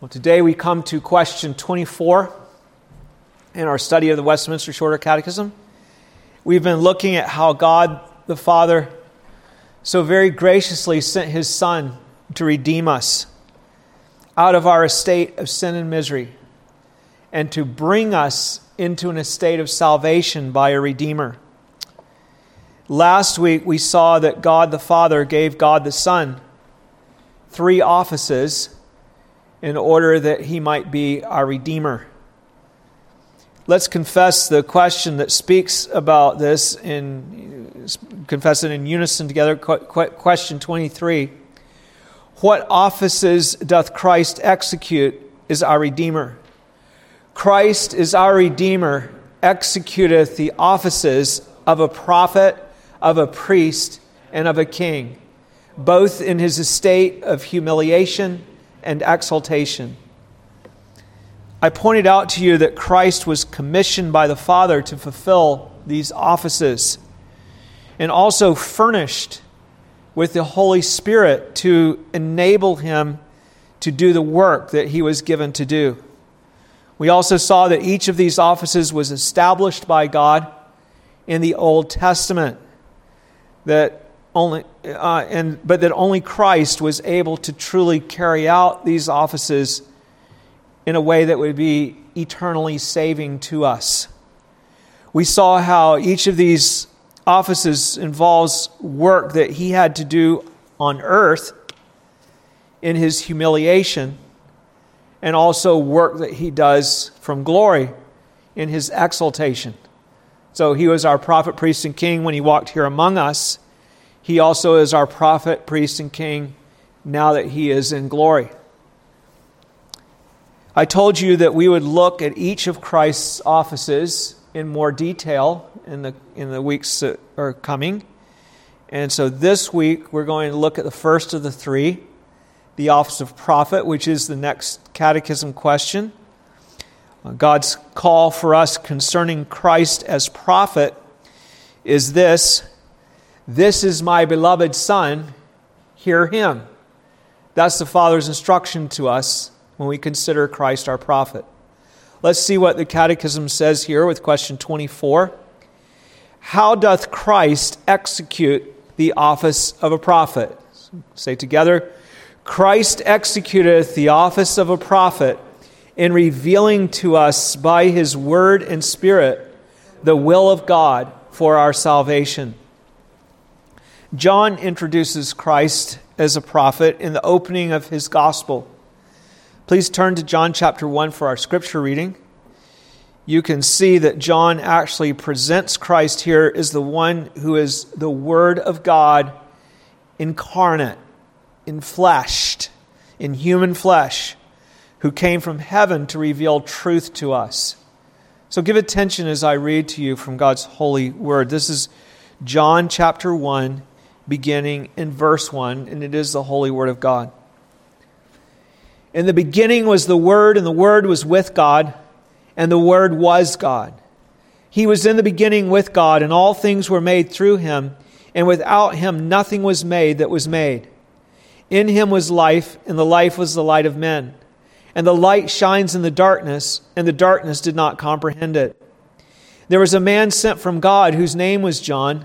Well, today we come to question 24 in our study of the Westminster Shorter Catechism. We've been looking at how God the Father so very graciously sent his Son to redeem us out of our estate of sin and misery and to bring us into an estate of salvation by a Redeemer. Last week we saw that God the Father gave God the Son three offices in order that he might be our Redeemer. Let's confess the question that speaks about this in confess it in unison together. Question 23. What offices doth Christ execute is our Redeemer? Christ is our Redeemer, executeth the offices of a prophet, of a priest, and of a king, both in his estate of humiliation and exaltation. I pointed out to you that Christ was commissioned by the Father to fulfill these offices and also furnished with the Holy Spirit to enable him to do the work that he was given to do. We also saw that each of these offices was established by God in the Old Testament. That only, uh, and, but that only Christ was able to truly carry out these offices in a way that would be eternally saving to us. We saw how each of these offices involves work that he had to do on earth in his humiliation, and also work that he does from glory in his exaltation. So he was our prophet, priest, and king when he walked here among us. He also is our prophet, priest, and king now that he is in glory. I told you that we would look at each of Christ's offices in more detail in the, in the weeks that are coming. And so this week we're going to look at the first of the three, the office of prophet, which is the next catechism question. God's call for us concerning Christ as prophet is this this is my beloved Son, hear him. That's the Father's instruction to us when we consider Christ our prophet. Let's see what the Catechism says here with question 24. How doth Christ execute the office of a prophet? Say together Christ executeth the office of a prophet in revealing to us by his word and spirit the will of God for our salvation. John introduces Christ as a prophet in the opening of his gospel. Please turn to John chapter 1 for our scripture reading. You can see that John actually presents Christ here as the one who is the Word of God incarnate, infleshed, in human flesh, who came from heaven to reveal truth to us. So give attention as I read to you from God's holy word. This is John chapter 1, beginning in verse 1, and it is the holy word of God. In the beginning was the Word, and the Word was with God, and the Word was God. He was in the beginning with God, and all things were made through him, and without him nothing was made that was made. In him was life, and the life was the light of men. And the light shines in the darkness, and the darkness did not comprehend it. There was a man sent from God whose name was John.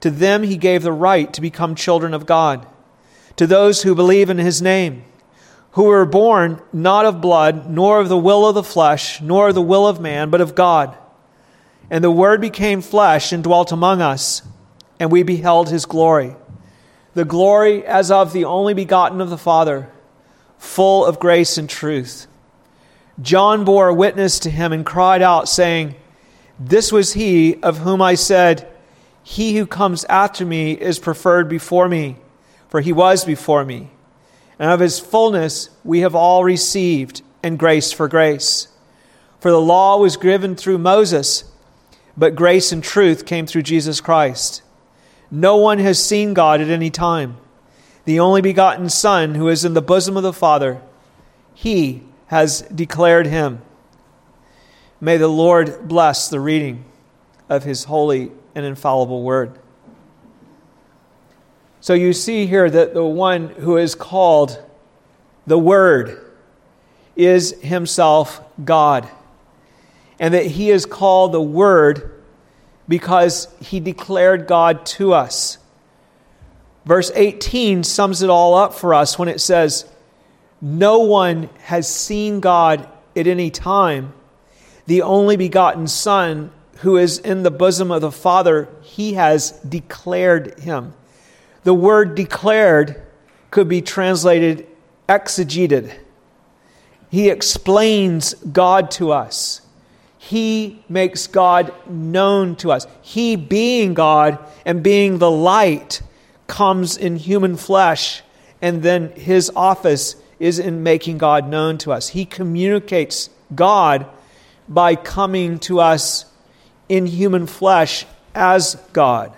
to them he gave the right to become children of God, to those who believe in his name, who were born not of blood, nor of the will of the flesh, nor of the will of man, but of God. And the Word became flesh and dwelt among us, and we beheld his glory. The glory as of the only begotten of the Father, full of grace and truth. John bore witness to him and cried out, saying, This was he of whom I said, he who comes after me is preferred before me, for he was before me. And of his fullness we have all received, and grace for grace. For the law was given through Moses, but grace and truth came through Jesus Christ. No one has seen God at any time. The only begotten Son, who is in the bosom of the Father, he has declared him. May the Lord bless the reading of his holy and infallible word. So you see here that the one who is called the Word is himself God. And that he is called the Word because he declared God to us. Verse 18 sums it all up for us when it says, No one has seen God at any time. The only begotten Son, who is in the bosom of the Father, he has declared him. The word declared could be translated exegeted. He explains God to us. He makes God known to us. He, being God and being the light, comes in human flesh, and then his office is in making God known to us. He communicates God by coming to us in human flesh as God.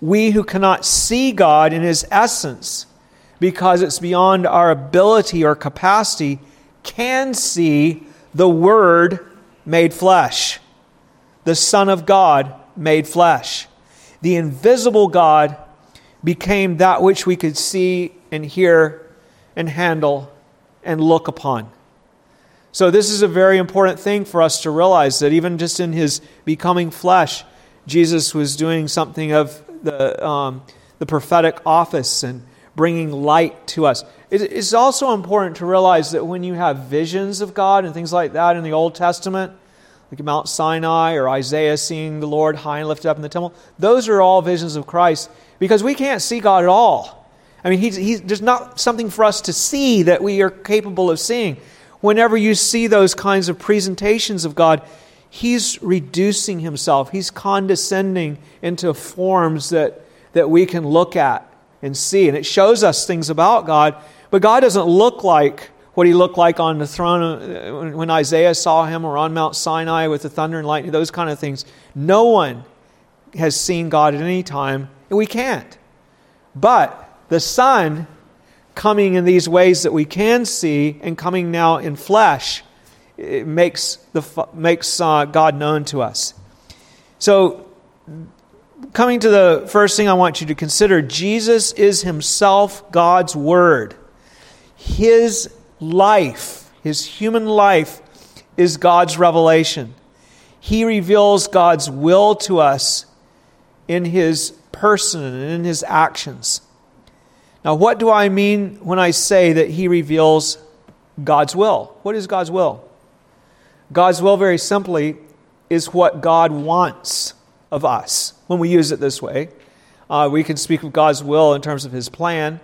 We who cannot see God in his essence because it's beyond our ability or capacity can see the Word made flesh, the Son of God made flesh. The invisible God became that which we could see and hear and handle and look upon. So, this is a very important thing for us to realize that even just in his becoming flesh, Jesus was doing something of the, um, the prophetic office and bringing light to us. It's also important to realize that when you have visions of God and things like that in the Old Testament, like Mount Sinai or Isaiah seeing the Lord high and lifted up in the temple, those are all visions of Christ because we can't see God at all. I mean, he's, he's, there's not something for us to see that we are capable of seeing. Whenever you see those kinds of presentations of God, He's reducing Himself, He's condescending into forms that, that we can look at and see. And it shows us things about God but God doesn't look like what he looked like on the throne uh, when Isaiah saw him or on Mount Sinai with the thunder and lightning, those kind of things. No one has seen God at any time, and we can't. But the Son coming in these ways that we can see and coming now in flesh it makes, the, makes uh, God known to us. So, coming to the first thing I want you to consider Jesus is himself God's Word. His life, his human life, is God's revelation. He reveals God's will to us in his person and in his actions. Now, what do I mean when I say that he reveals God's will? What is God's will? God's will, very simply, is what God wants of us when we use it this way. Uh, we can speak of God's will in terms of his plan.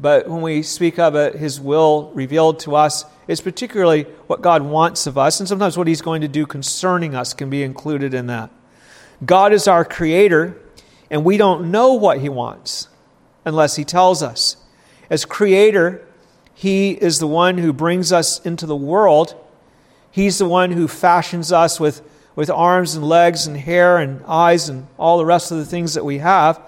But when we speak of it, His will revealed to us, it's particularly what God wants of us, and sometimes what He's going to do concerning us can be included in that. God is our Creator, and we don't know what He wants unless He tells us. As Creator, He is the one who brings us into the world. He's the one who fashions us with, with arms and legs and hair and eyes and all the rest of the things that we have.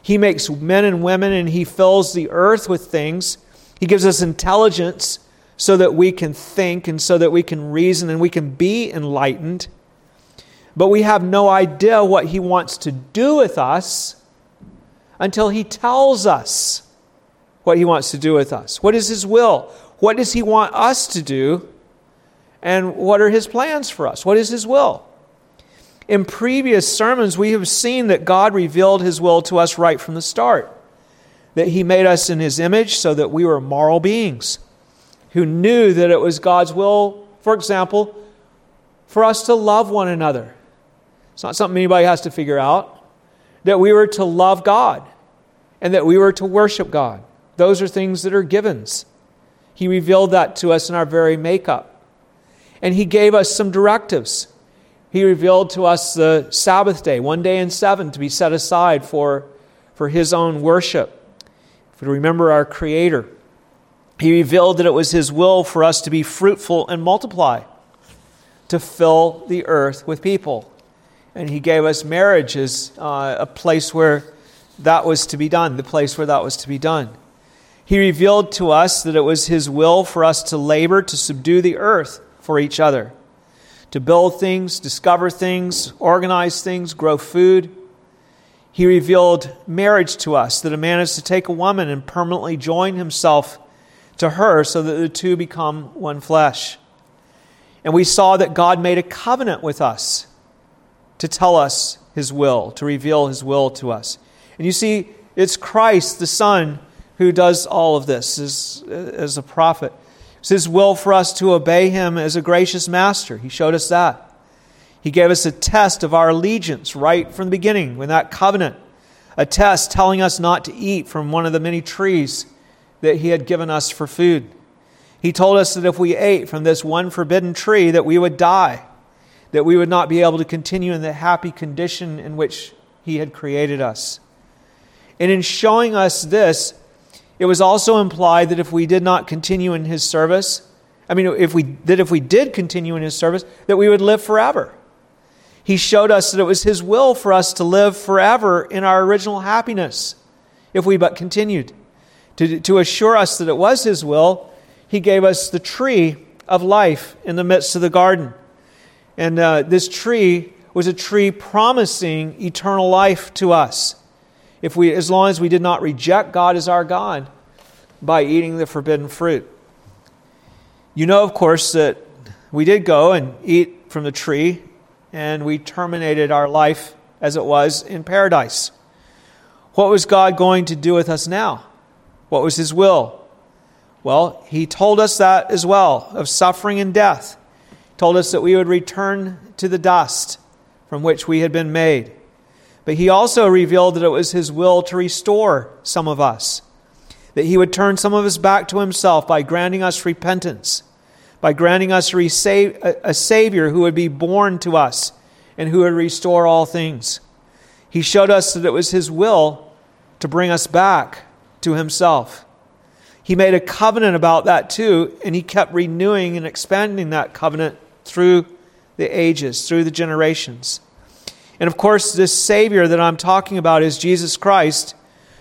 He makes men and women and He fills the earth with things. He gives us intelligence so that we can think and so that we can reason and we can be enlightened. But we have no idea what He wants to do with us until He tells us what He wants to do with us. What is His will? What does He want us to do? And what are His plans for us? What is His will? In previous sermons, we have seen that God revealed His will to us right from the start. That He made us in His image so that we were moral beings who knew that it was God's will, for example, for us to love one another. It's not something anybody has to figure out. That we were to love God and that we were to worship God. Those are things that are givens. He revealed that to us in our very makeup. And He gave us some directives he revealed to us the Sabbath day, one day in seven, to be set aside for, for His own worship, to remember our Creator. He revealed that it was His will for us to be fruitful and multiply, to fill the earth with people. And He gave us marriage as uh, a place where that was to be done, the place where that was to be done. He revealed to us that it was His will for us to labor to subdue the earth for each other, to build things, discover things, organize things, grow food. He revealed marriage to us, that a man is to take a woman and permanently join himself to her so that the two become one flesh. And we saw that God made a covenant with us to tell us his will, to reveal his will to us. And you see, it's Christ, the Son, who does all of this as, as a prophet. It's his will for us to obey him as a gracious master. He showed us that. He gave us a test of our allegiance right from the beginning, when that covenant, a test telling us not to eat from one of the many trees that he had given us for food. He told us that if we ate from this one forbidden tree that we would die, that we would not be able to continue in the happy condition in which he had created us. And in showing us this, it was also implied that if we did not continue in his service, I mean, if we, that if we did continue in his service, that we would live forever. He showed us that it was his will for us to live forever in our original happiness if we but continued. To, to assure us that it was his will, he gave us the tree of life in the midst of the garden. And uh, this tree was a tree promising eternal life to us if we, as long as we did not reject God as our God by eating the forbidden fruit. You know, of course, that we did go and eat from the tree, and we terminated our life as it was in paradise. What was God going to do with us now? What was His will? Well, He told us that as well of suffering and death. Told us that we would return to the dust from which we had been made. But he also revealed that it was his will to restore some of us, that he would turn some of us back to himself by granting us repentance, by granting us a Savior who would be born to us and who would restore all things. He showed us that it was his will to bring us back to himself. He made a covenant about that too, and he kept renewing and expanding that covenant through the ages, through the generations. And of course, this Savior that I'm talking about is Jesus Christ,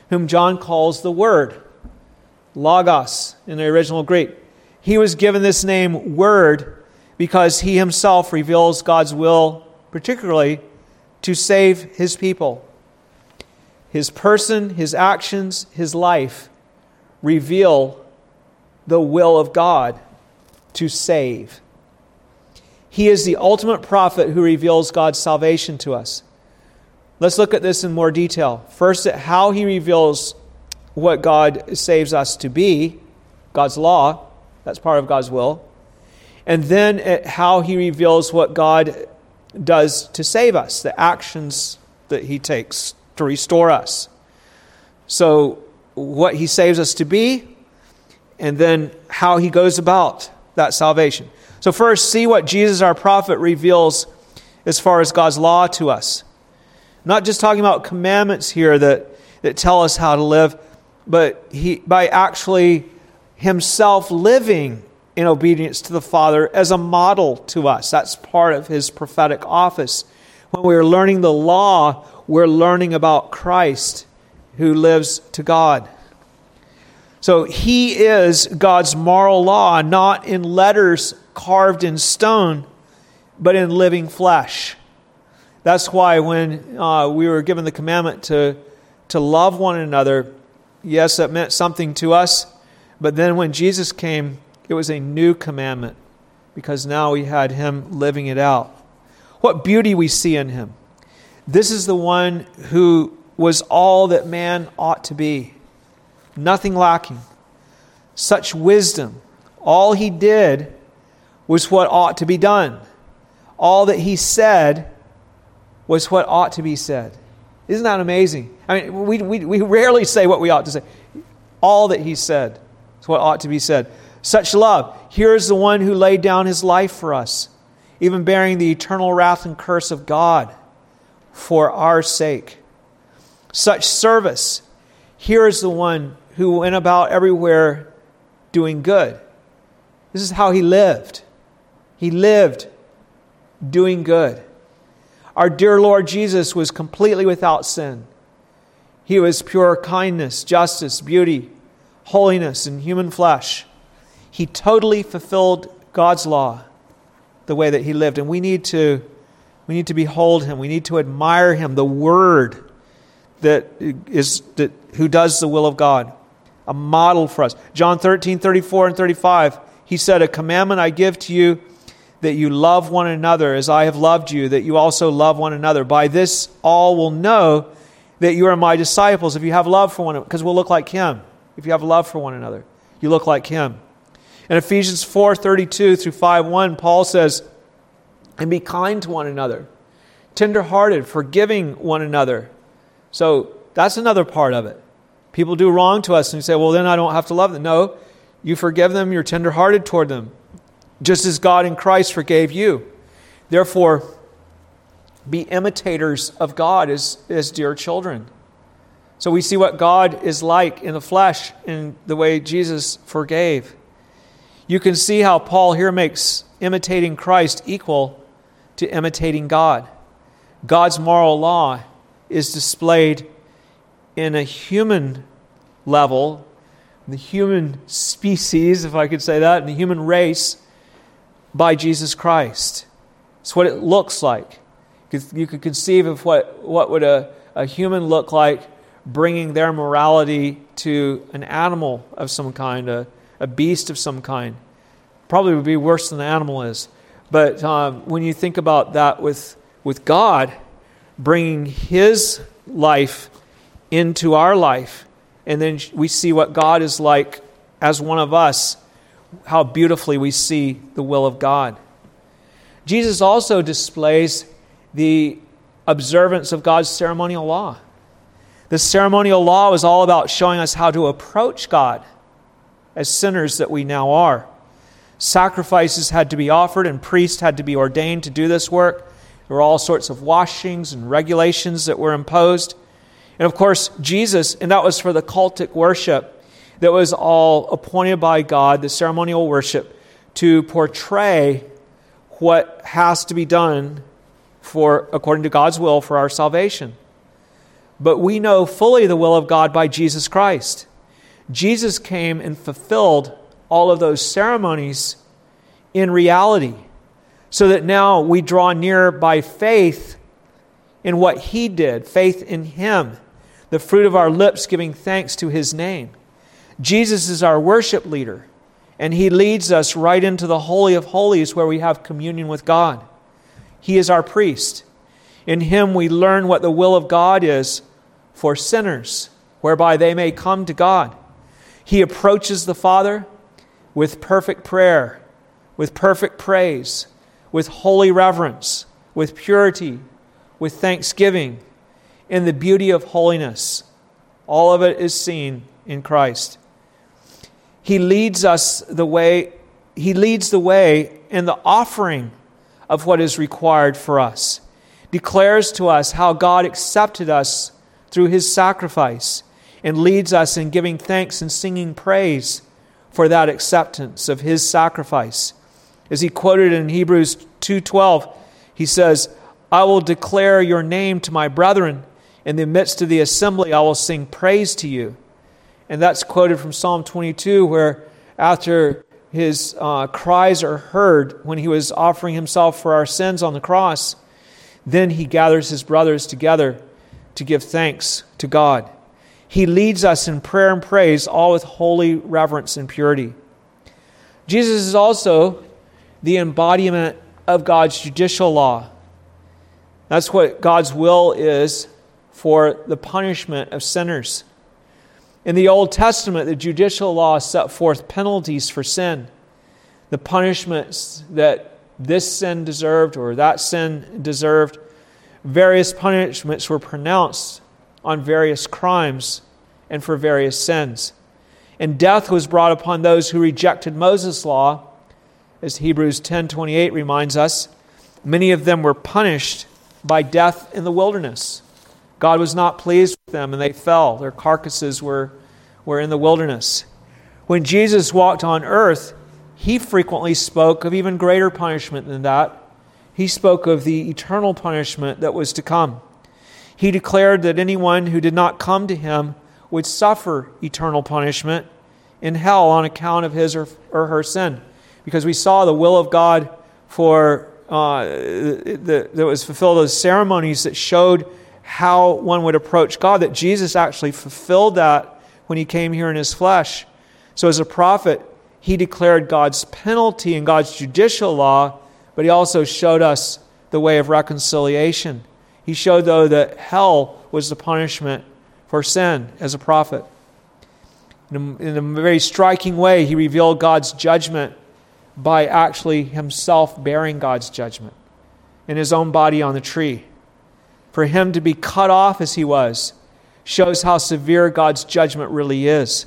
whom John calls the Word, Logos in the original Greek. He was given this name Word because he himself reveals God's will, particularly to save his people. His person, his actions, his life reveal the will of God to save. He is the ultimate prophet who reveals God's salvation to us. Let's look at this in more detail. First, at how he reveals what God saves us to be, God's law, that's part of God's will. And then at how he reveals what God does to save us, the actions that he takes to restore us. So, what he saves us to be, and then how he goes about that salvation. So, first, see what Jesus, our prophet, reveals as far as God's law to us. not just talking about commandments here that, that tell us how to live, but he, by actually himself living in obedience to the Father as a model to us. That's part of his prophetic office. When we're learning the law, we're learning about Christ who lives to God. So he is God's moral law, not in letters carved in stone, but in living flesh. That's why when uh, we were given the commandment to, to love one another, yes, that meant something to us, but then when Jesus came, it was a new commandment because now we had him living it out. What beauty we see in him. This is the one who was all that man ought to be, nothing lacking. Such wisdom. All he did was what ought to be done. All that he said was what ought to be said. Isn't that amazing? I mean, we, we, we rarely say what we ought to say. All that he said is what ought to be said. Such love. Here is the one who laid down his life for us, even bearing the eternal wrath and curse of God for our sake. Such service. Here is the one who went about everywhere doing good. This is how he lived. He lived doing good. Our dear Lord Jesus was completely without sin. He was pure kindness, justice, beauty, holiness, and human flesh. He totally fulfilled God's law the way that he lived. And we need to, we need to behold him. We need to admire him, the Word that is that, who does the will of God, a model for us. John 13, 34, and 35, he said, A commandment I give to you that you love one another as I have loved you, that you also love one another. By this all will know that you are my disciples if you have love for one another, because we'll look like him. If you have love for one another, you look like him. In Ephesians 4 32 through 5 1, Paul says, And be kind to one another, tenderhearted, forgiving one another. So that's another part of it. People do wrong to us and you say, Well, then I don't have to love them. No, you forgive them, you're tenderhearted toward them, just as God in Christ forgave you. Therefore, be imitators of God as, as dear children. So we see what God is like in the flesh in the way Jesus forgave. You can see how Paul here makes imitating Christ equal to imitating God. God's moral law is displayed in a human level, the human species, if I could say that, in the human race, by Jesus Christ. It's what it looks like. You could conceive of what, what would a, a human look like bringing their morality to an animal of some kind, a, a beast of some kind. Probably would be worse than the animal is. But um, when you think about that with, with God, bringing His life into our life, and then we see what God is like as one of us, how beautifully we see the will of God. Jesus also displays the observance of God's ceremonial law. The ceremonial law was all about showing us how to approach God as sinners that we now are. Sacrifices had to be offered, and priests had to be ordained to do this work. There were all sorts of washings and regulations that were imposed. And of course, Jesus, and that was for the cultic worship that was all appointed by God, the ceremonial worship, to portray what has to be done for according to God's will for our salvation but we know fully the will of God by Jesus Christ. Jesus came and fulfilled all of those ceremonies in reality, so that now we draw near by faith in what He did, faith in Him, the fruit of our lips giving thanks to His name. Jesus is our worship leader, and He leads us right into the Holy of Holies where we have communion with God. He is our priest. In Him we learn what the will of God is for sinners, whereby they may come to God. He approaches the Father with perfect prayer, with perfect praise, with holy reverence, with purity, with thanksgiving, in the beauty of holiness. All of it is seen in Christ. He leads us the way, He leads the way in the offering of what is required for us, declares to us how God accepted us through his sacrifice and leads us in giving thanks and singing praise for that acceptance of his sacrifice. As he quoted in Hebrews 2:12, he says, "I will declare your name to my brethren; in the midst of the assembly I will sing praise to you." And that's quoted from Psalm 22 where after his uh, cries are heard when he was offering himself for our sins on the cross, then he gathers his brothers together to give thanks to God. He leads us in prayer and praise, all with holy reverence and purity. Jesus is also the embodiment of God's judicial law. That's what God's will is for the punishment of sinners. In the Old Testament, the judicial law set forth penalties for sin, the punishments that this sin deserved or that sin deserved various punishments were pronounced on various crimes and for various sins. And death was brought upon those who rejected Moses' law, as Hebrews 10:28 reminds us. Many of them were punished by death in the wilderness. God was not pleased with them and they fell. Their carcasses were, were in the wilderness. When Jesus walked on earth, he frequently spoke of even greater punishment than that. He spoke of the eternal punishment that was to come. He declared that anyone who did not come to him would suffer eternal punishment in hell on account of his or, or her sin. Because we saw the will of God for uh, the, that was fulfilled, those ceremonies that showed how one would approach God, that Jesus actually fulfilled that when he came here in his flesh. So, as a prophet, he declared God's penalty and God's judicial law, but he also showed us the way of reconciliation. He showed, though, that hell was the punishment for sin as a prophet. In a, in a very striking way, he revealed God's judgment by actually himself bearing God's judgment in his own body on the tree. For him to be cut off as he was shows how severe God's judgment really is.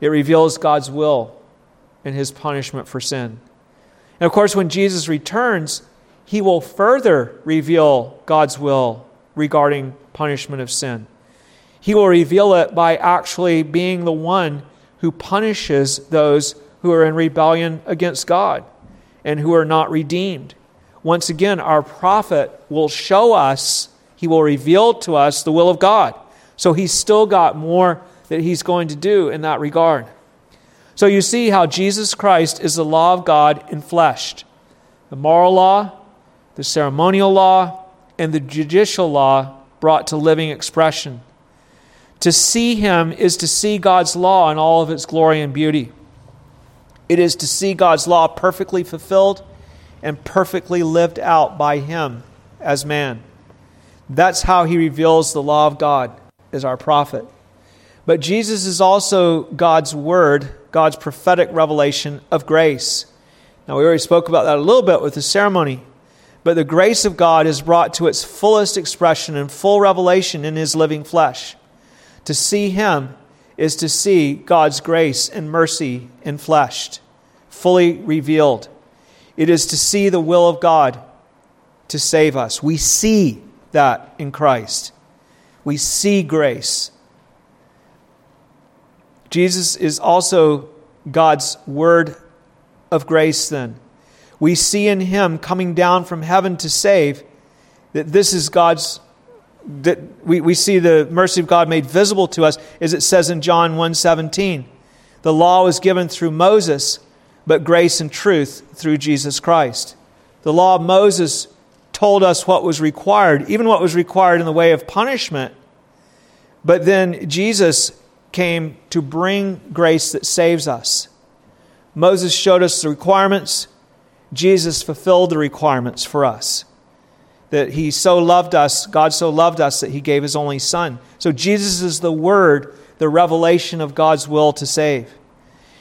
It reveals God's will and his punishment for sin. And of course, when Jesus returns, he will further reveal God's will regarding punishment of sin. He will reveal it by actually being the one who punishes those who are in rebellion against God and who are not redeemed. Once again, our prophet will show us, he will reveal to us the will of God. So he's still got more that he's going to do in that regard. So you see how Jesus Christ is the law of God in enfleshed the moral law, the ceremonial law, and the judicial law brought to living expression. To see him is to see God's law in all of its glory and beauty. It is to see God's law perfectly fulfilled and perfectly lived out by him as man. That's how he reveals the law of God as our prophet. But Jesus is also God's word, God's prophetic revelation of grace. Now, we already spoke about that a little bit with the ceremony. But the grace of God is brought to its fullest expression and full revelation in his living flesh. To see him is to see God's grace and mercy enfleshed, fully revealed. It is to see the will of God to save us. We see that in Christ. We see grace. Jesus is also God's word of grace, then. We see in him coming down from heaven to save that this is God's that we, we see the mercy of God made visible to us, as it says in John 1:17. The law was given through Moses, but grace and truth through Jesus Christ. The law of Moses told us what was required, even what was required in the way of punishment. But then Jesus came to bring grace that saves us. Moses showed us the requirements, Jesus fulfilled the requirements for us that he so loved us, God so loved us that he gave his only son. So Jesus is the word, the revelation of God's will to save.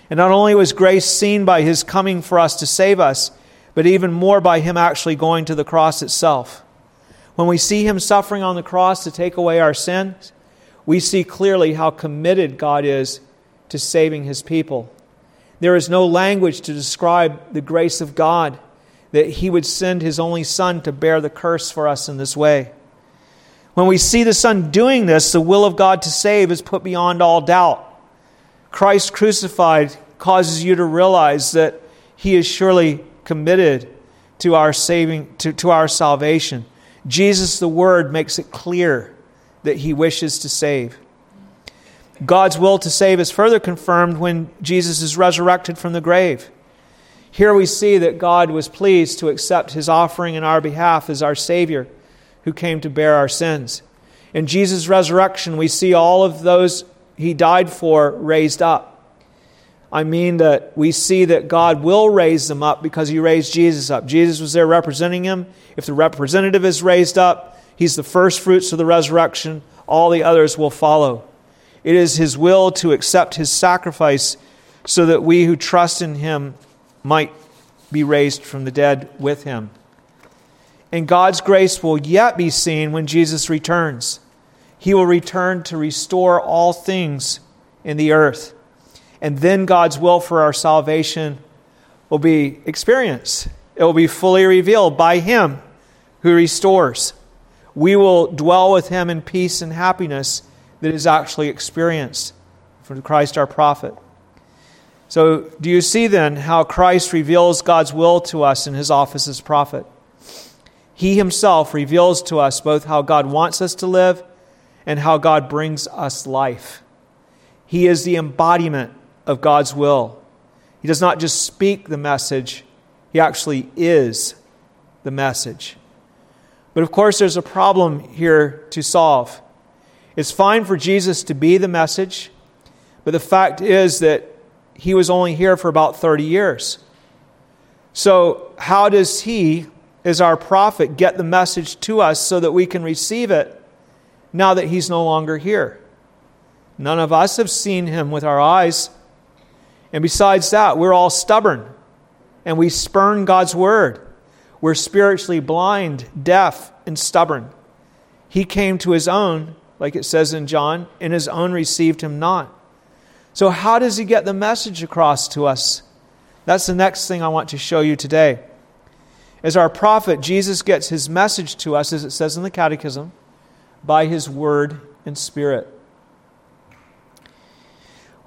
And not only was grace seen by his coming for us to save us, but even more by him actually going to the cross itself. When we see him suffering on the cross to take away our sins, we see clearly how committed God is to saving his people. There is no language to describe the grace of God that he would send his only son to bear the curse for us in this way. When we see the Son doing this, the will of God to save is put beyond all doubt. Christ crucified causes you to realize that he is surely committed to our saving to, to our salvation. Jesus the word makes it clear that he wishes to save. God's will to save is further confirmed when Jesus is resurrected from the grave. Here we see that God was pleased to accept his offering in our behalf as our Savior who came to bear our sins. In Jesus' resurrection, we see all of those he died for raised up. I mean that we see that God will raise them up because he raised Jesus up. Jesus was there representing him. If the representative is raised up, he's the first fruits of the resurrection. All the others will follow. It is his will to accept his sacrifice so that we who trust in him might be raised from the dead with him. And God's grace will yet be seen when Jesus returns. He will return to restore all things in the earth. And then God's will for our salvation will be experienced. It will be fully revealed by Him who restores. We will dwell with Him in peace and happiness that is actually experienced from Christ our prophet. So, do you see then how Christ reveals God's will to us in his office as prophet? He himself reveals to us both how God wants us to live and how God brings us life. He is the embodiment of God's will. He does not just speak the message, he actually is the message. But of course, there's a problem here to solve. It's fine for Jesus to be the message, but the fact is that he was only here for about 30 years. So, how does he, as our prophet, get the message to us so that we can receive it now that he's no longer here? None of us have seen him with our eyes. And besides that, we're all stubborn and we spurn God's word. We're spiritually blind, deaf, and stubborn. He came to his own, like it says in John, and his own received him not. So, how does he get the message across to us? That's the next thing I want to show you today. As our prophet, Jesus gets his message to us, as it says in the Catechism, by his word and spirit.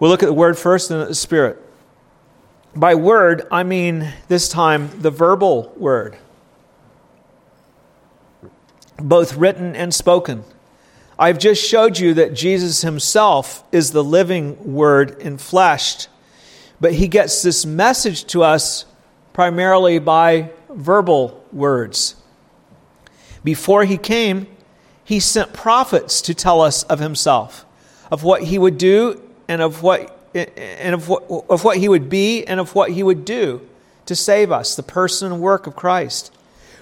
We'll look at the word first and the spirit. By word, I mean this time the verbal word, both written and spoken. I've just showed you that Jesus himself is the living word in enfleshed, but he gets this message to us primarily by verbal words. Before he came, he sent prophets to tell us of himself, of what he would do and of what and of what, of what he would be and of what he would do to save us, the person and work of Christ.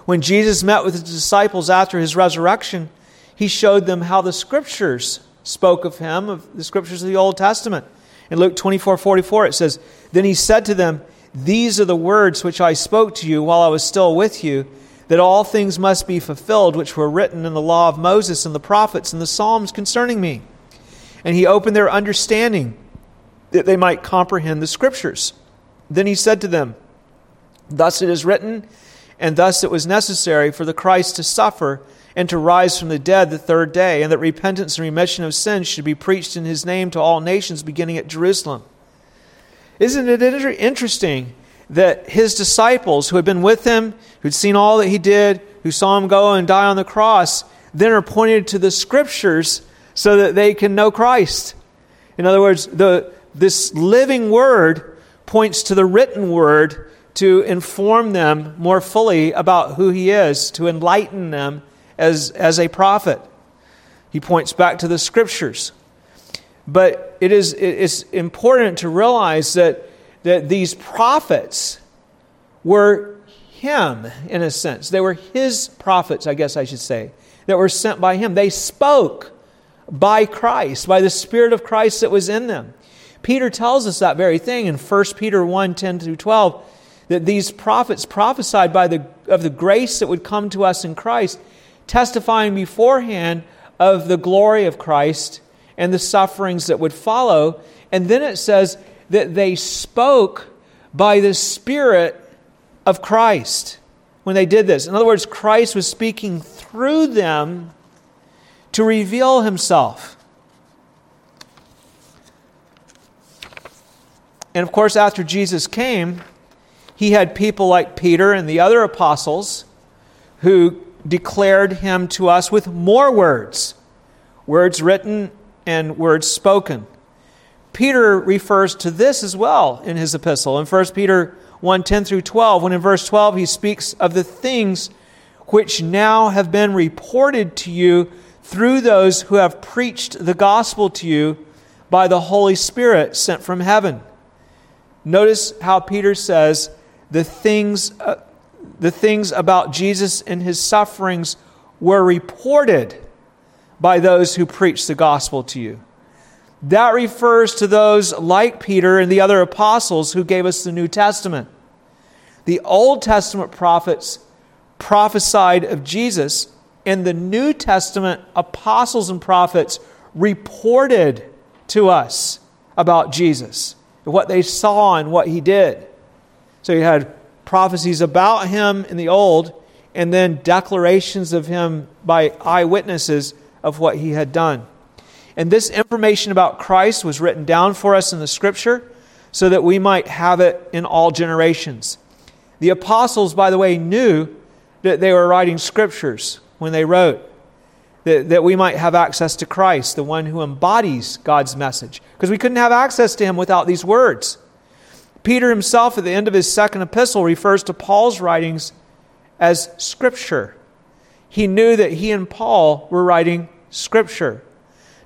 When Jesus met with his disciples after his resurrection, he showed them how the scriptures spoke of him, of the scriptures of the Old Testament. In Luke 24 44, it says, Then he said to them, These are the words which I spoke to you while I was still with you, that all things must be fulfilled which were written in the law of Moses and the prophets and the Psalms concerning me. And he opened their understanding that they might comprehend the scriptures. Then he said to them, Thus it is written, and thus it was necessary for the Christ to suffer and to rise from the dead the third day, and that repentance and remission of sins should be preached in his name to all nations, beginning at Jerusalem. Isn't it interesting that his disciples who had been with him, who'd seen all that he did, who saw him go and die on the cross, then are pointed to the scriptures so that they can know Christ? In other words, the, this living word points to the written word to inform them more fully about who he is, to enlighten them as, as a prophet. He points back to the scriptures. But it is, it is important to realize that, that these prophets were him, in a sense. They were his prophets, I guess I should say, that were sent by him. They spoke by Christ, by the Spirit of Christ that was in them. Peter tells us that very thing in 1 Peter 1 10 through 12, that these prophets prophesied by the, of the grace that would come to us in Christ testifying beforehand of the glory of Christ and the sufferings that would follow. And then it says that they spoke by the Spirit of Christ when they did this. In other words, Christ was speaking through them to reveal himself. And of course, after Jesus came, he had people like Peter and the other apostles who declared him to us with more words words written and words spoken. Peter refers to this as well in his epistle in 1 Peter 1 10 through 12, when in verse 12 he speaks of the things which now have been reported to you through those who have preached the gospel to you by the Holy Spirit sent from heaven. Notice how Peter says, the things uh, the things about Jesus and his sufferings were reported by those who preached the gospel to you. That refers to those like Peter and the other apostles who gave us the New Testament. The Old Testament prophets prophesied of Jesus, and the New Testament apostles and prophets reported to us about Jesus, what they saw and what he did. So you had prophecies about him in the old, and then declarations of him by eyewitnesses of what he had done. And this information about Christ was written down for us in the scripture so that we might have it in all generations. The apostles, by the way, knew that they were writing scriptures when they wrote, that, that we might have access to Christ, the one who embodies God's message, because we couldn't have access to him without these words. Peter himself, at the end of his second epistle, refers to Paul's writings as scripture. He knew that he and Paul were writing scripture.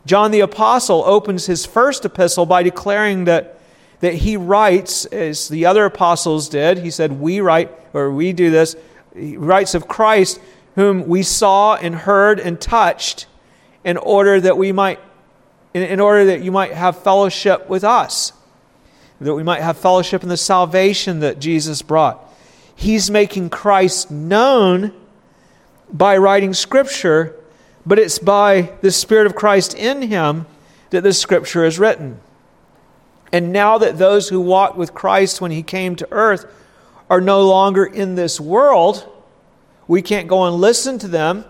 John the Apostle opens his first epistle by declaring that, that he writes, as the other apostles did, he said, We write, or we do this, he writes of Christ, whom we saw and heard and touched, in order that we might, in, in order that you might have fellowship with us, that we might have fellowship in the salvation that Jesus brought. He's making Christ known by writing Scripture but it's by the Spirit of Christ in him that the Scripture is written. And now that those who walked with Christ when he came to earth are no longer in this world, we can't go and listen to them.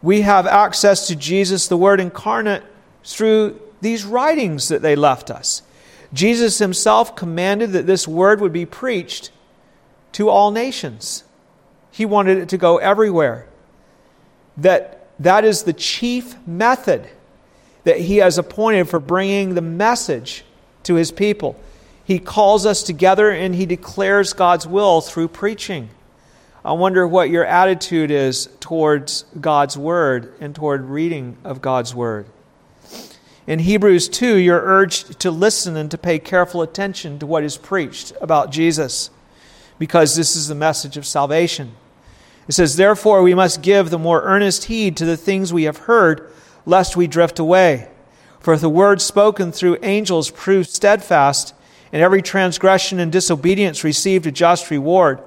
We have access to Jesus, the Word incarnate, through these writings that they left us. Jesus himself commanded that this word would be preached to all nations. He wanted it to go everywhere. That that is the chief method that he has appointed for bringing the message to his people. He calls us together and he declares God's will through preaching. I wonder what your attitude is towards God's word and toward reading of God's word. In Hebrews 2, you're urged to listen and to pay careful attention to what is preached about Jesus because this is the message of salvation. It says, Therefore, we must give the more earnest heed to the things we have heard, lest we drift away. For if the word spoken through angels proved steadfast, and every transgression and disobedience received a just reward,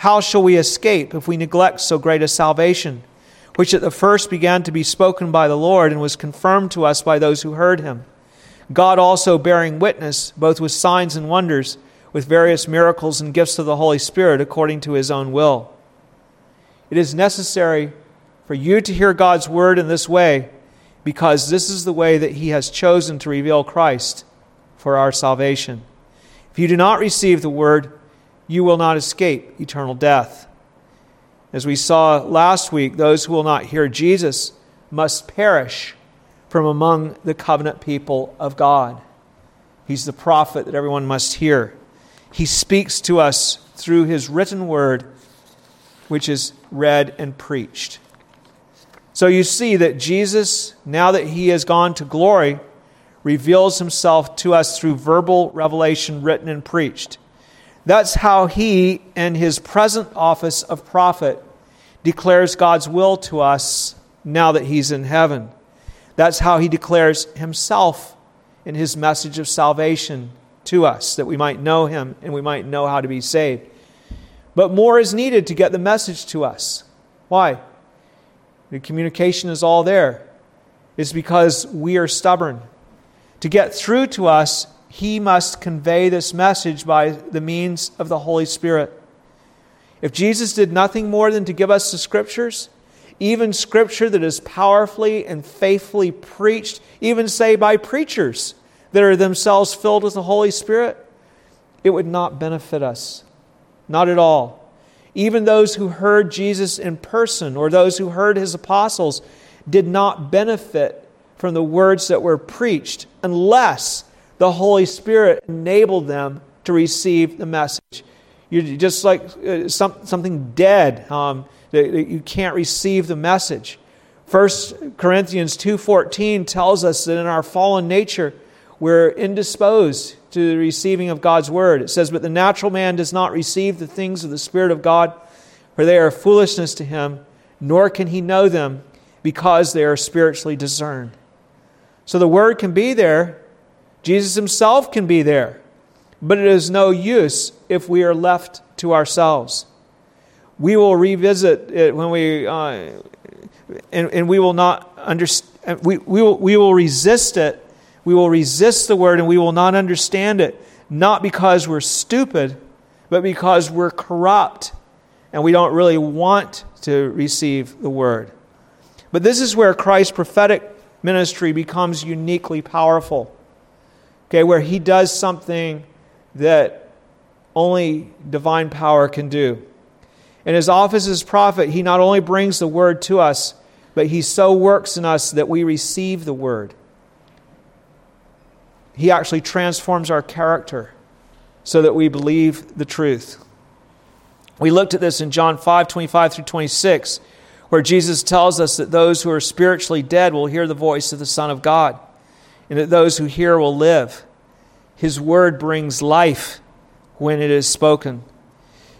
how shall we escape if we neglect so great a salvation, which at the first began to be spoken by the Lord and was confirmed to us by those who heard him? God also bearing witness, both with signs and wonders, with various miracles and gifts of the Holy Spirit, according to his own will it is necessary for you to hear God's word in this way because this is the way that He has chosen to reveal Christ for our salvation. If you do not receive the word, you will not escape eternal death. As we saw last week, those who will not hear Jesus must perish from among the covenant people of God. He's the prophet that everyone must hear. He speaks to us through his written word which is read and preached. So you see that Jesus, now that he has gone to glory, reveals himself to us through verbal revelation written and preached. That's how he, in his present office of prophet, declares God's will to us now that he's in heaven. That's how he declares himself in his message of salvation to us, that we might know him and we might know how to be saved. But more is needed to get the message to us. Why? The communication is all there. It's because we are stubborn. To get through to us, he must convey this message by the means of the Holy Spirit. If Jesus did nothing more than to give us the scriptures, even scripture that is powerfully and faithfully preached, even say by preachers that are themselves filled with the Holy Spirit, it would not benefit us. Not at all. Even those who heard Jesus in person or those who heard his apostles did not benefit from the words that were preached unless the Holy Spirit enabled them to receive the message. You're just like uh, some, something dead um, that, that you can't receive the message. 1 Corinthians 2:14 tells us that in our fallen nature we're indisposed to the receiving of God's word. It says, But the natural man does not receive the things of the Spirit of God, for they are foolishness to him, nor can he know them, because they are spiritually discerned. So the word can be there, Jesus himself can be there, but it is no use if we are left to ourselves. We will revisit it when we, uh, and, and we will not understand, we, we, will, we will resist it we will resist the word and we will not understand it, not because we're stupid, but because we're corrupt and we don't really want to receive the word. But this is where Christ's prophetic ministry becomes uniquely powerful. Okay, where he does something that only divine power can do. In his office as prophet, he not only brings the word to us, but he so works in us that we receive the word. He actually transforms our character so that we believe the truth. We looked at this in John 5 25 through 26, where Jesus tells us that those who are spiritually dead will hear the voice of the Son of God, and that those who hear will live. His word brings life when it is spoken.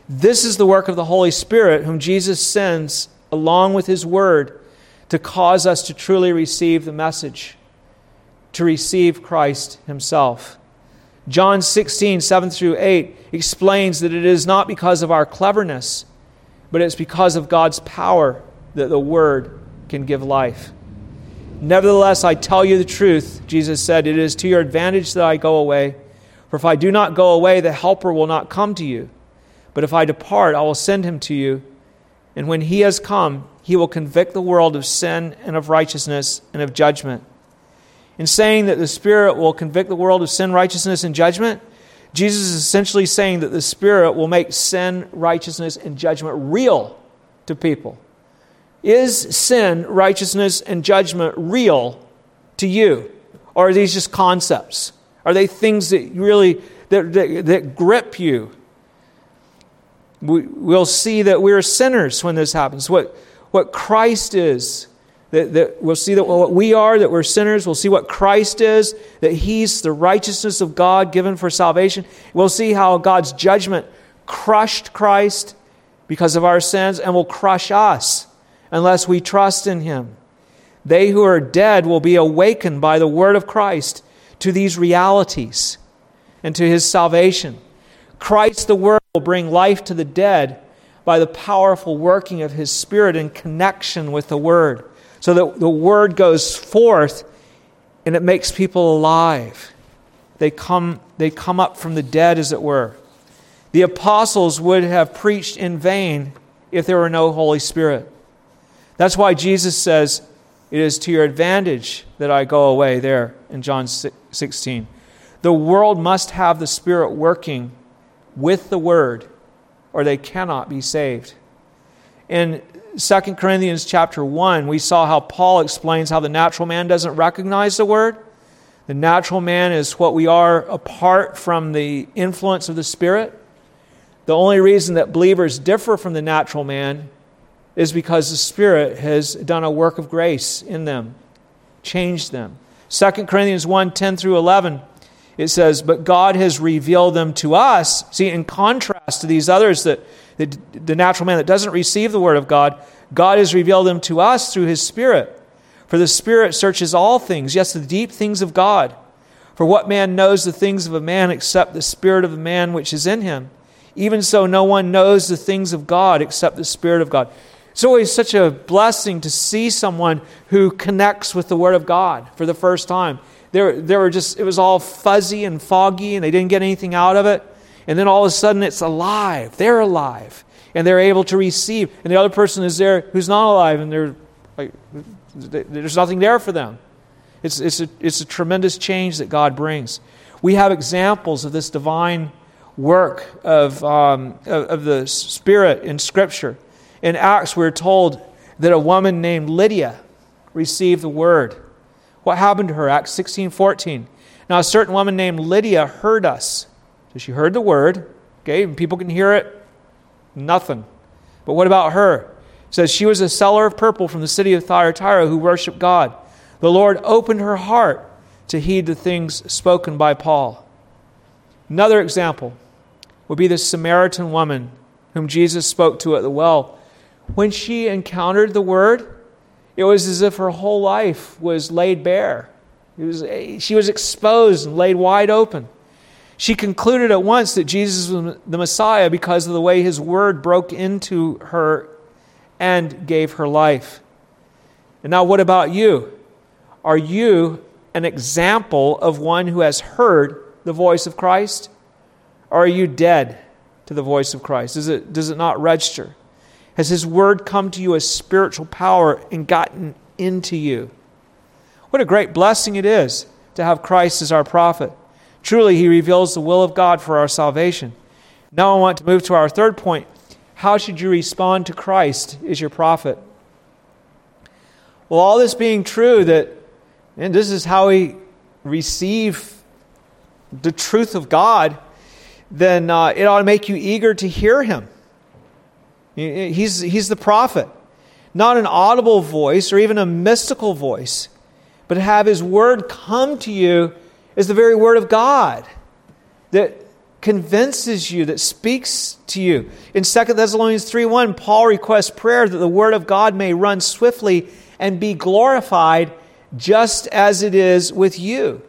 This is the work of the Holy Spirit, whom Jesus sends along with his word to cause us to truly receive the message, to receive Christ himself. John 16, 7 through 8 explains that it is not because of our cleverness, but it's because of God's power that the Word can give life. Nevertheless, I tell you the truth, Jesus said, it is to your advantage that I go away. For if I do not go away, the Helper will not come to you. But if I depart, I will send him to you. And when he has come, he will convict the world of sin and of righteousness and of judgment. In saying that the Spirit will convict the world of sin, righteousness, and judgment, Jesus is essentially saying that the Spirit will make sin, righteousness, and judgment real to people. Is sin, righteousness, and judgment real to you? Or are these just concepts? Are they things that really that, that, that grip you? We, we'll see that we're sinners when this happens. What, what Christ is, that, that we'll see that what we are, that we're sinners. We'll see what Christ is, that He's the righteousness of God given for salvation. We'll see how God's judgment crushed Christ because of our sins and will crush us unless we trust in Him. They who are dead will be awakened by the word of Christ to these realities and to His salvation. Christ, the Word, will bring life to the dead by the powerful working of His Spirit in connection with the Word. So that the Word goes forth and it makes people alive. They come, they come up from the dead, as it were. The apostles would have preached in vain if there were no Holy Spirit. That's why Jesus says, It is to your advantage that I go away, there in John 16. The world must have the Spirit working with the Word, or they cannot be saved. In 2 Corinthians chapter 1, we saw how Paul explains how the natural man doesn't recognize the Word. The natural man is what we are apart from the influence of the Spirit. The only reason that believers differ from the natural man is because the Spirit has done a work of grace in them, changed them. 2 Corinthians 1 10 through 11 it says, But God has revealed them to us. See, in contrast to these others, that, that the natural man that doesn't receive the word of God, God has revealed them to us through his Spirit. For the Spirit searches all things, yes, the deep things of God. For what man knows the things of a man except the Spirit of the man which is in him? Even so, no one knows the things of God except the Spirit of God. It's always such a blessing to see someone who connects with the Word of God for the first time they were, they were just, it was all fuzzy and foggy and they didn't get anything out of it. And then all of a sudden it's alive. They're alive. And they're able to receive. And the other person is there who's not alive and they're like, there's nothing there for them. It's, it's, a, it's a tremendous change that God brings. We have examples of this divine work of, um, of, of the Spirit in Scripture. In Acts, we're told that a woman named Lydia received the word. What happened to her? Acts 16 14. Now, a certain woman named Lydia heard us. So she heard the word, okay, people can hear it. Nothing. But what about her? It says she was a seller of purple from the city of Thyatira who worshiped God. The Lord opened her heart to heed the things spoken by Paul. Another example would be the Samaritan woman whom Jesus spoke to at the well. When she encountered the word, it was as if her whole life was laid bare. Was, eh, she was exposed and laid wide open. She concluded at once that Jesus was the Messiah because of the way his word broke into her and gave her life. And now, what about you? Are you an example of one who has heard the voice of Christ? Or are you dead to the voice of Christ? Does it, does it not register? Has His Word come to you as spiritual power and gotten into you? What a great blessing it is to have Christ as our prophet. Truly, he reveals the will of God for our salvation. Now I want to move to our third point. How should you respond to Christ as your prophet? Well, all this being true, that and this is how we receive the truth of God, then uh, it ought to make you eager to hear Him. He's, he's the prophet, not an audible voice or even a mystical voice, but have His word come to you is the very word of God that convinces you, that speaks to you. In 2 Thessalonians 3 1, Paul requests prayer that the word of God may run swiftly and be glorified just as it is with you.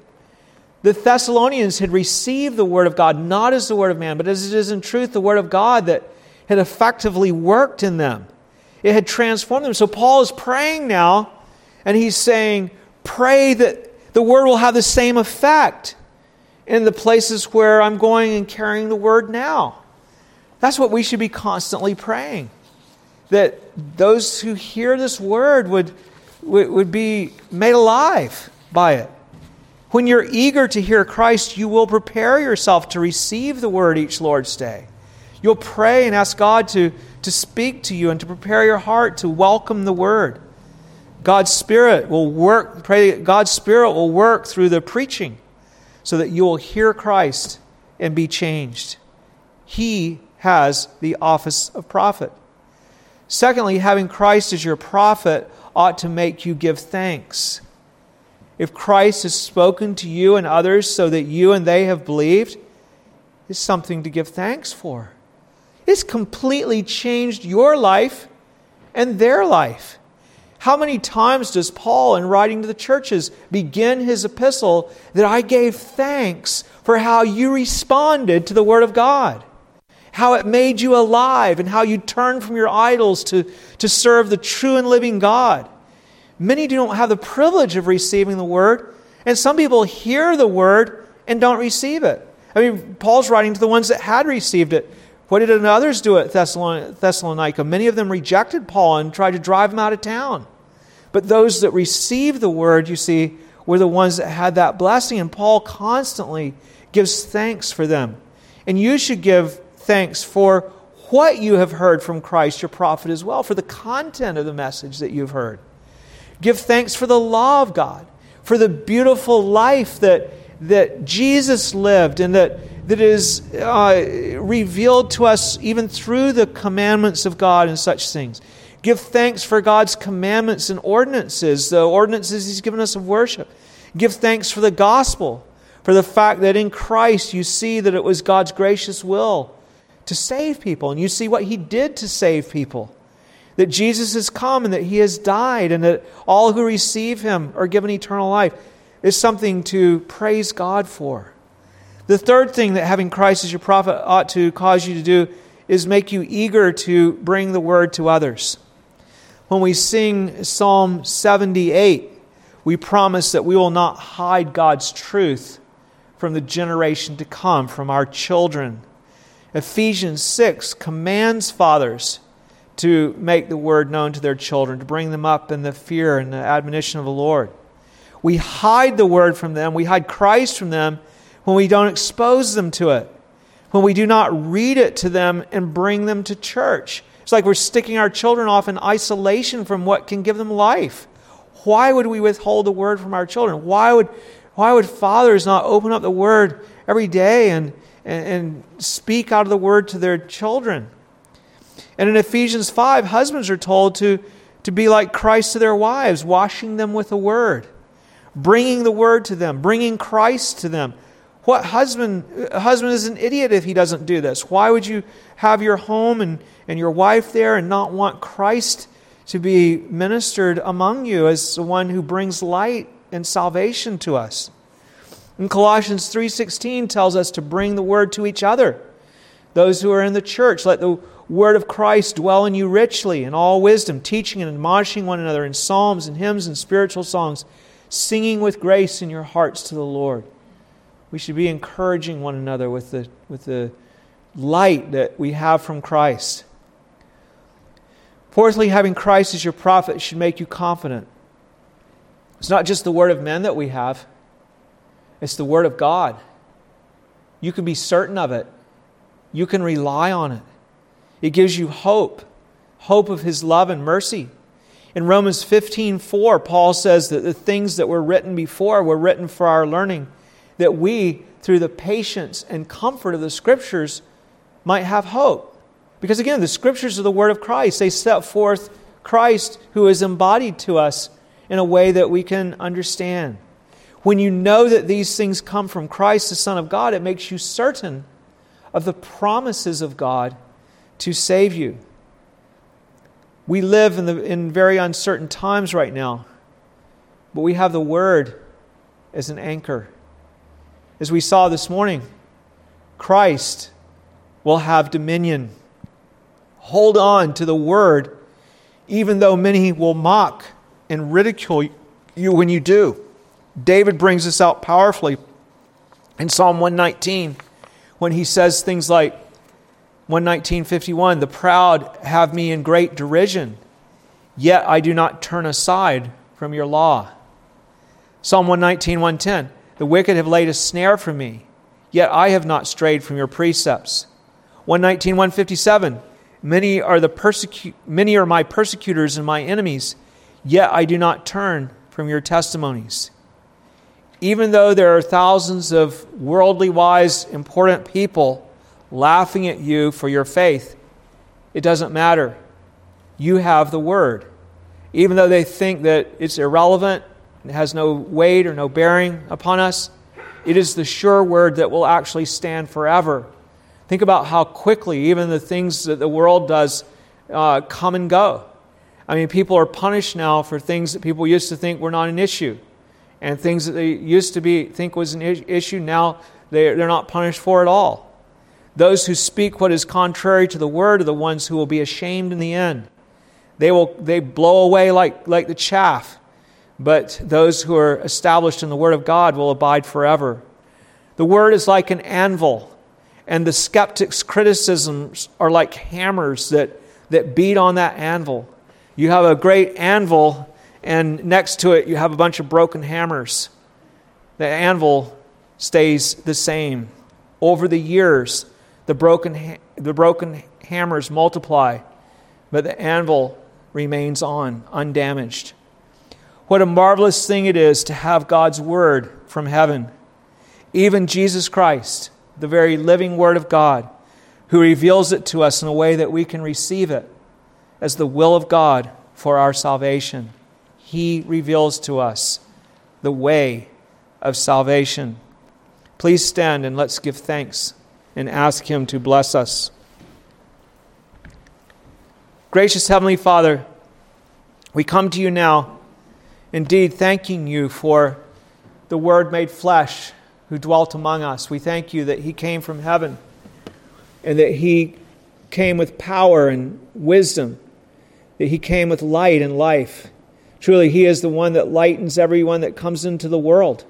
The Thessalonians had received the word of God not as the word of man, but as it is in truth the word of God that had effectively worked in them. It had transformed them. So Paul is praying now, and he's saying, Pray that the word will have the same effect in the places where I'm going and carrying the word now. That's what we should be constantly praying. That those who hear this word would, would, be made alive by it. When you're eager to hear Christ, you will prepare yourself to receive the word each Lord's Day. You'll pray and ask God to, to speak to you and to prepare your heart to welcome the word. God's Spirit will work, pray God's Spirit will work through the preaching so that you will hear Christ and be changed. He has the office of prophet. Secondly, having Christ as your prophet ought to make you give thanks. If Christ has spoken to you and others so that you and they have believed, it's something to give thanks for. It's completely changed your life and their life. How many times does Paul, in writing to the churches, begin his epistle that I gave thanks for how you responded to the Word of God? How it made you alive and how you turned from your idols to, to serve the true and living God. Many don't have the privilege of receiving the Word, and some people hear the Word and don't receive it. I mean, Paul's writing to the ones that had received it. What did others do at Thessalonica? Many of them rejected Paul and tried to drive him out of town. But those that received the word, you see, were the ones that had that blessing. And Paul constantly gives thanks for them. And you should give thanks for what you have heard from Christ, your prophet, as well, for the content of the message that you've heard. Give thanks for the law of God, for the beautiful life that, that Jesus lived and that that is uh, revealed to us even through the commandments of God and such things. Give thanks for God's commandments and ordinances, the ordinances He's given us of worship. Give thanks for the gospel, for the fact that in Christ you see that it was God's gracious will to save people, and you see what He did to save people. That Jesus has come and that He has died, and that all who receive Him are given eternal life is something to praise God for. The third thing that having Christ as your prophet ought to cause you to do is make you eager to bring the word to others. When we sing Psalm 78, we promise that we will not hide God's truth from the generation to come, from our children. Ephesians 6 commands fathers to make the word known to their children, to bring them up in the fear and the admonition of the Lord. We hide the word from them, we hide Christ from them when we don't expose them to it, when we do not read it to them and bring them to church. It's like we're sticking our children off in isolation from what can give them life. Why would we withhold the word from our children? Why would, why would fathers not open up the word every day and, and, and speak out of the word to their children? And in Ephesians 5, husbands are told to, to be like Christ to their wives, washing them with the word, bringing the word to them, bringing Christ to them, what husband, husband is an idiot if he doesn't do this? Why would you have your home and, and your wife there and not want Christ to be ministered among you as the one who brings light and salvation to us? And Colossians 3:16 tells us to bring the word to each other. Those who are in the church, let the word of Christ dwell in you richly in all wisdom, teaching and admonishing one another in psalms and hymns and spiritual songs, singing with grace in your hearts to the Lord. We should be encouraging one another with the, with the light that we have from Christ. Fourthly, having Christ as your prophet should make you confident. It's not just the word of men that we have, it's the word of God. you can be certain of it. You can rely on it. It gives you hope, hope of His love and mercy. In Romans 15 4, Paul says that the things that were written before were written for our learning, that we, through the patience and comfort of the Scriptures, might have hope. Because again, the Scriptures are the Word of Christ. They set forth Christ who is embodied to us in a way that we can understand. When you know that these things come from Christ, the Son of God, it makes you certain of the promises of God to save you. We live in, the, in very uncertain times right now, but we have the Word as an anchor. As we saw this morning, Christ will have dominion. Hold on to the Word, even though many will mock and ridicule you when you do. David brings this out powerfully in Psalm 119 when he says things like 119:51 the proud have me in great derision yet I do not turn aside from your law. Psalm 119:110 the wicked have laid a snare for me yet I have not strayed from your precepts. 119:157 many are the persecu- many are my persecutors and my enemies yet I do not turn from your testimonies even though there are thousands of worldly wise, important people laughing at you for your faith, it doesn't matter. You have the Word. Even though they think that it's irrelevant, it has no weight or no bearing upon us, it is the sure Word that will actually stand forever. Think about how quickly even the things that the world does uh, come and go. I mean, people are punished now for things that people used to think were not an issue. And things that they used to be think was an issue now they're, they're not punished for at all. Those who speak what is contrary to the word are the ones who will be ashamed in the end. They will they blow away like like the chaff but those who are established in the word of god will abide forever the word is like an anvil and the skeptics criticisms are like hammers that that beat on that anvil you have a great anvil and next to it you have a bunch of broken hammers. The anvil stays the same. Over the years, the broken, the broken hammers multiply, but the anvil remains on, undamaged. What a marvelous thing it is to have God's Word from heaven. Even Jesus Christ, the very living Word of God, who reveals it to us in a way that we can receive it as the will of God for our salvation. He reveals to us the way of salvation. Please stand and let's give thanks and ask Him to bless us. Gracious Heavenly Father, we come to you now, indeed thanking you for the Word made flesh who dwelt among us. We thank you that He came from heaven and that He came with power and wisdom, that He came with light and life. Truly, He is the one that lightens everyone that comes into the world.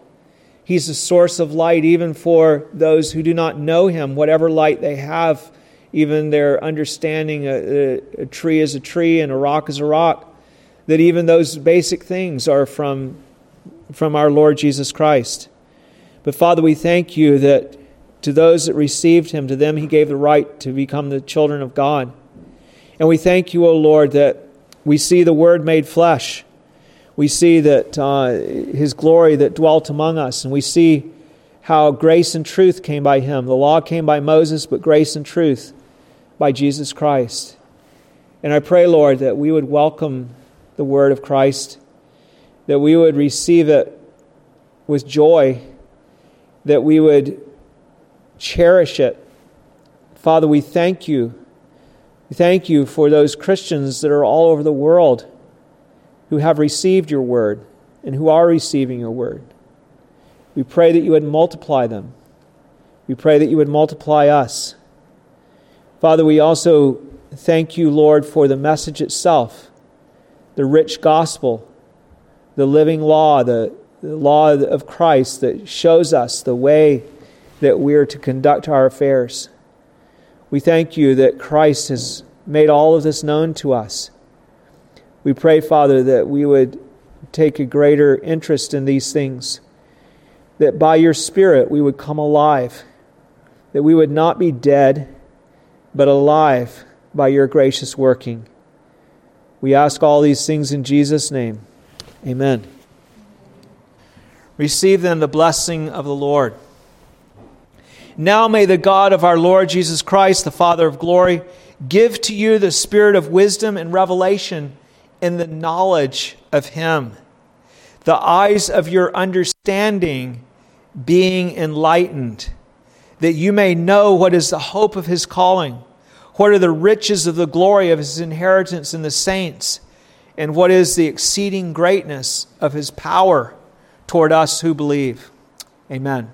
He's the source of light even for those who do not know Him, whatever light they have, even their understanding a, a, a tree is a tree and a rock is a rock, that even those basic things are from, from our Lord Jesus Christ. But Father, we thank you that to those that received Him, to them He gave the right to become the children of God. And we thank you, O Lord, that we see the Word made flesh we see that uh, his glory that dwelt among us, and we see how grace and truth came by him. The law came by Moses, but grace and truth by Jesus Christ. And I pray, Lord, that we would welcome the word of Christ, that we would receive it with joy, that we would cherish it. Father, we thank you. We thank you for those Christians that are all over the world who have received your word and who are receiving your word. We pray that you would multiply them. We pray that you would multiply us. Father, we also thank you, Lord, for the message itself, the rich gospel, the living law, the, the law of Christ that shows us the way that we are to conduct our affairs. We thank you that Christ has made all of this known to us we pray, Father, that we would take a greater interest in these things, that by your Spirit we would come alive. that we would not be dead, but alive by your gracious working. We ask all these things in Jesus' name. Amen. Receive then the blessing of the Lord. Now may the God of our Lord Jesus Christ, the Father of glory, give to you the spirit of wisdom and revelation in the knowledge of Him, the eyes of your understanding being enlightened, that you may know what is the hope of His calling, what are the riches of the glory of His inheritance in the saints, and what is the exceeding greatness of His power toward us who believe. Amen.